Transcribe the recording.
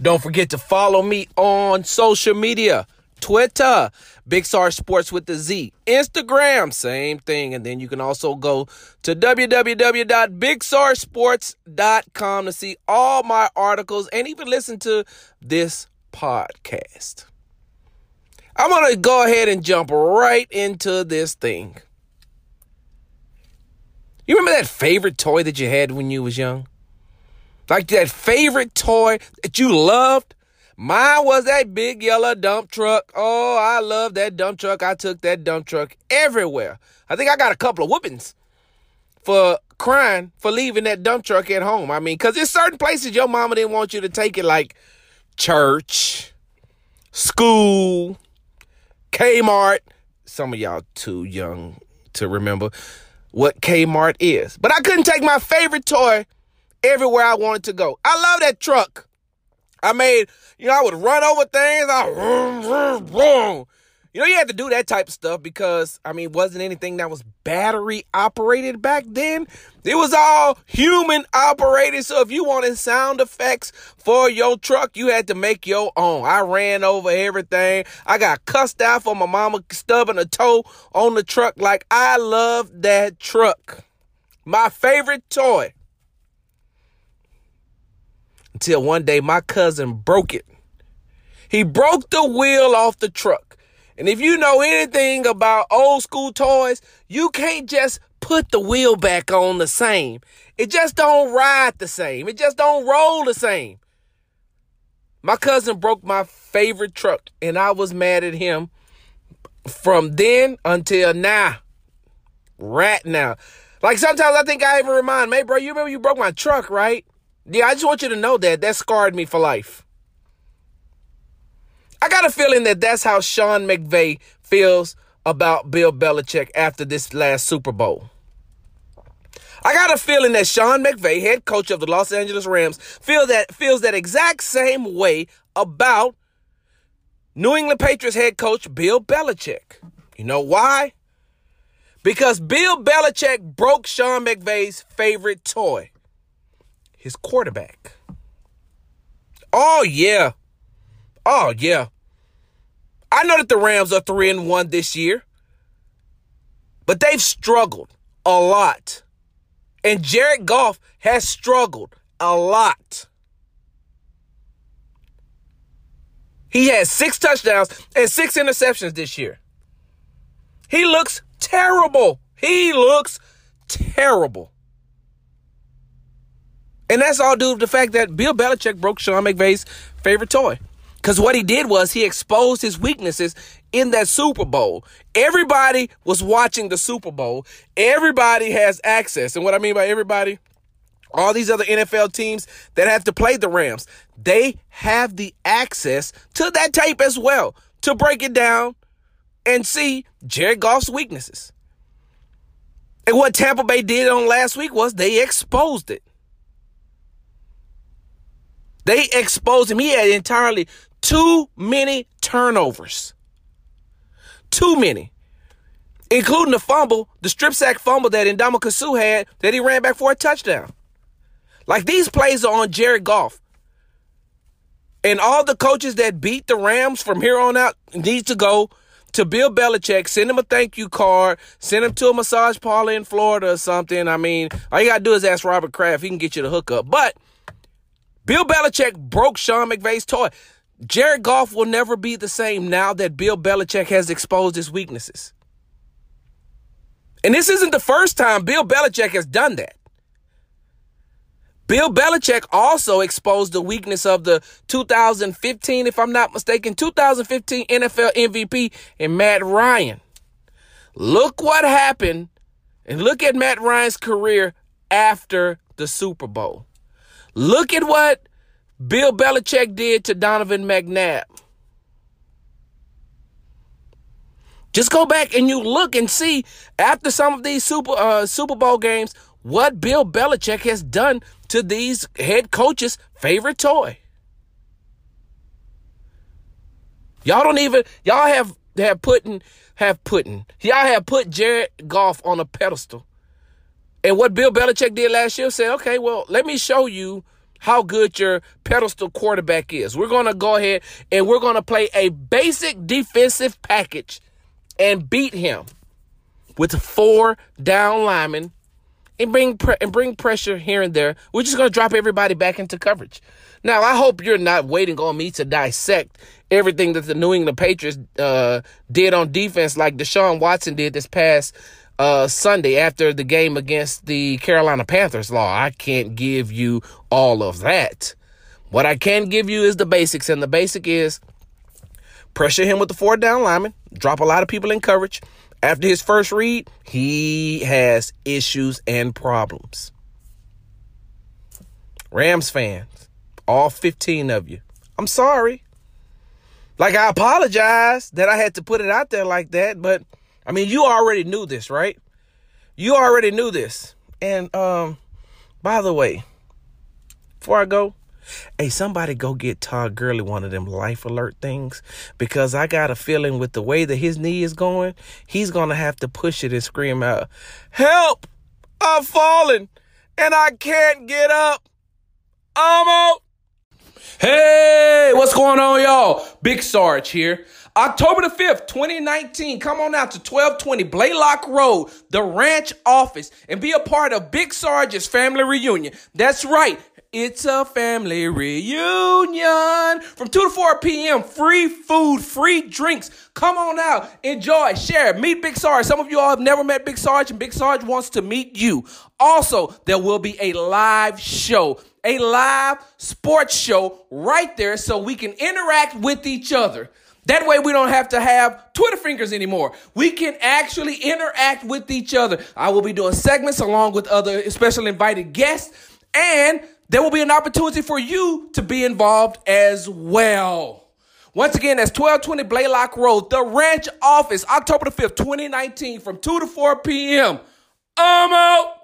Don't forget to follow me on social media. Twitter, Big Sarge Sports with the Z. Instagram, same thing. And then you can also go to www.bigsargesports.com to see all my articles and even listen to this podcast. I'm going to go ahead and jump right into this thing. You remember that favorite toy that you had when you was young? Like that favorite toy that you loved? Mine was that big yellow dump truck. Oh, I love that dump truck. I took that dump truck everywhere. I think I got a couple of whoopings for crying for leaving that dump truck at home. I mean, because there's certain places your mama didn't want you to take it, like church, school, Kmart. Some of y'all too young to remember what Kmart is. But I couldn't take my favorite toy everywhere I wanted to go. I love that truck. I made, you know, I would run over things. I, vroom, vroom, vroom. You know, you had to do that type of stuff because, I mean, wasn't anything that was battery operated back then. It was all human operated. So if you wanted sound effects for your truck, you had to make your own. I ran over everything. I got cussed out for my mama stubbing a toe on the truck. Like, I love that truck. My favorite toy until one day my cousin broke it. He broke the wheel off the truck. And if you know anything about old school toys, you can't just put the wheel back on the same. It just don't ride the same. It just don't roll the same. My cousin broke my favorite truck and I was mad at him from then until now. Right now. Like sometimes I think I even remind, hey bro, you remember you broke my truck, right? Yeah, I just want you to know that that scarred me for life. I got a feeling that that's how Sean McVay feels about Bill Belichick after this last Super Bowl. I got a feeling that Sean McVay, head coach of the Los Angeles Rams, feel that feels that exact same way about New England Patriots head coach Bill Belichick. You know why? Because Bill Belichick broke Sean McVay's favorite toy his quarterback. Oh, yeah. Oh, yeah. I know that the Rams are 3 and 1 this year, but they've struggled a lot. And Jared Goff has struggled a lot. He has six touchdowns and six interceptions this year. He looks terrible. He looks terrible. And that's all due to the fact that Bill Belichick broke Sean McVay's favorite toy. Because what he did was he exposed his weaknesses in that Super Bowl. Everybody was watching the Super Bowl. Everybody has access. And what I mean by everybody, all these other NFL teams that have to play the Rams, they have the access to that tape as well to break it down and see Jared Goff's weaknesses. And what Tampa Bay did on last week was they exposed it. They exposed him. He had entirely too many turnovers. Too many. Including the fumble, the strip sack fumble that Ndamukong Suh had that he ran back for a touchdown. Like these plays are on Jared Goff. And all the coaches that beat the Rams from here on out need to go to Bill Belichick, send him a thank you card, send him to a massage parlor in Florida or something. I mean, all you gotta do is ask Robert Kraft, he can get you the hookup. But Bill Belichick broke Sean McVay's toy. Jared Goff will never be the same now that Bill Belichick has exposed his weaknesses. And this isn't the first time Bill Belichick has done that. Bill Belichick also exposed the weakness of the 2015, if I'm not mistaken, 2015 NFL MVP and Matt Ryan. Look what happened, and look at Matt Ryan's career after the Super Bowl. Look at what Bill Belichick did to Donovan McNabb. Just go back and you look and see after some of these Super uh, Super Bowl games what Bill Belichick has done to these head coaches' favorite toy. Y'all don't even y'all have have putting have putting y'all have put Jared Goff on a pedestal and what Bill Belichick did last year said, okay, well, let me show you how good your pedestal quarterback is. We're going to go ahead and we're going to play a basic defensive package and beat him with four down linemen and bring pre- and bring pressure here and there. We're just going to drop everybody back into coverage. Now, I hope you're not waiting on me to dissect everything that the New England Patriots uh, did on defense, like Deshaun Watson did this past uh, Sunday after the game against the Carolina Panthers. Law, I can't give you all of that. What I can give you is the basics, and the basic is pressure him with the four down lineman, drop a lot of people in coverage. After his first read, he has issues and problems. Rams fans, all 15 of you, I'm sorry. Like, I apologize that I had to put it out there like that, but I mean, you already knew this, right? You already knew this. And, um, by the way, before I go, Hey, somebody go get Todd Gurley one of them life alert things because I got a feeling with the way that his knee is going, he's to have to push it and scream out, Help! I'm falling and I can't get up. I'm out. Hey, what's going on, y'all? Big Sarge here. October the 5th, 2019. Come on out to 1220 Blaylock Road, the ranch office, and be a part of Big Sarge's family reunion. That's right. It's a family reunion from 2 to 4 p.m. Free food, free drinks. Come on out, enjoy, share, meet Big Sarge. Some of you all have never met Big Sarge, and Big Sarge wants to meet you. Also, there will be a live show, a live sports show right there so we can interact with each other. That way we don't have to have Twitter fingers anymore. We can actually interact with each other. I will be doing segments along with other special invited guests and there will be an opportunity for you to be involved as well. Once again, that's 1220 Blaylock Road, the ranch office, October the 5th, 2019, from 2 to 4 p.m. I'm out.